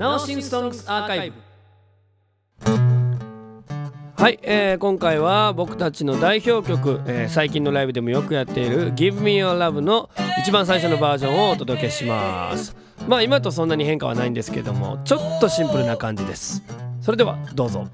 ナオシンソングスアーカイブ。はい、えー今回は僕たちの代表曲、えー最近のライブでもよくやっている「Give Me Your Love」の一番最初のバージョンをお届けします。まあ今とそんなに変化はないんですけどもちょっとシンプルな感じです。それではどうぞ。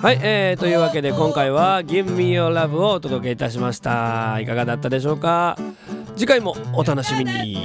はい、えー、というわけで今回は「Give Me Your Love」をお届けいたしました。いかがだったでしょうか？次回もお楽しみに。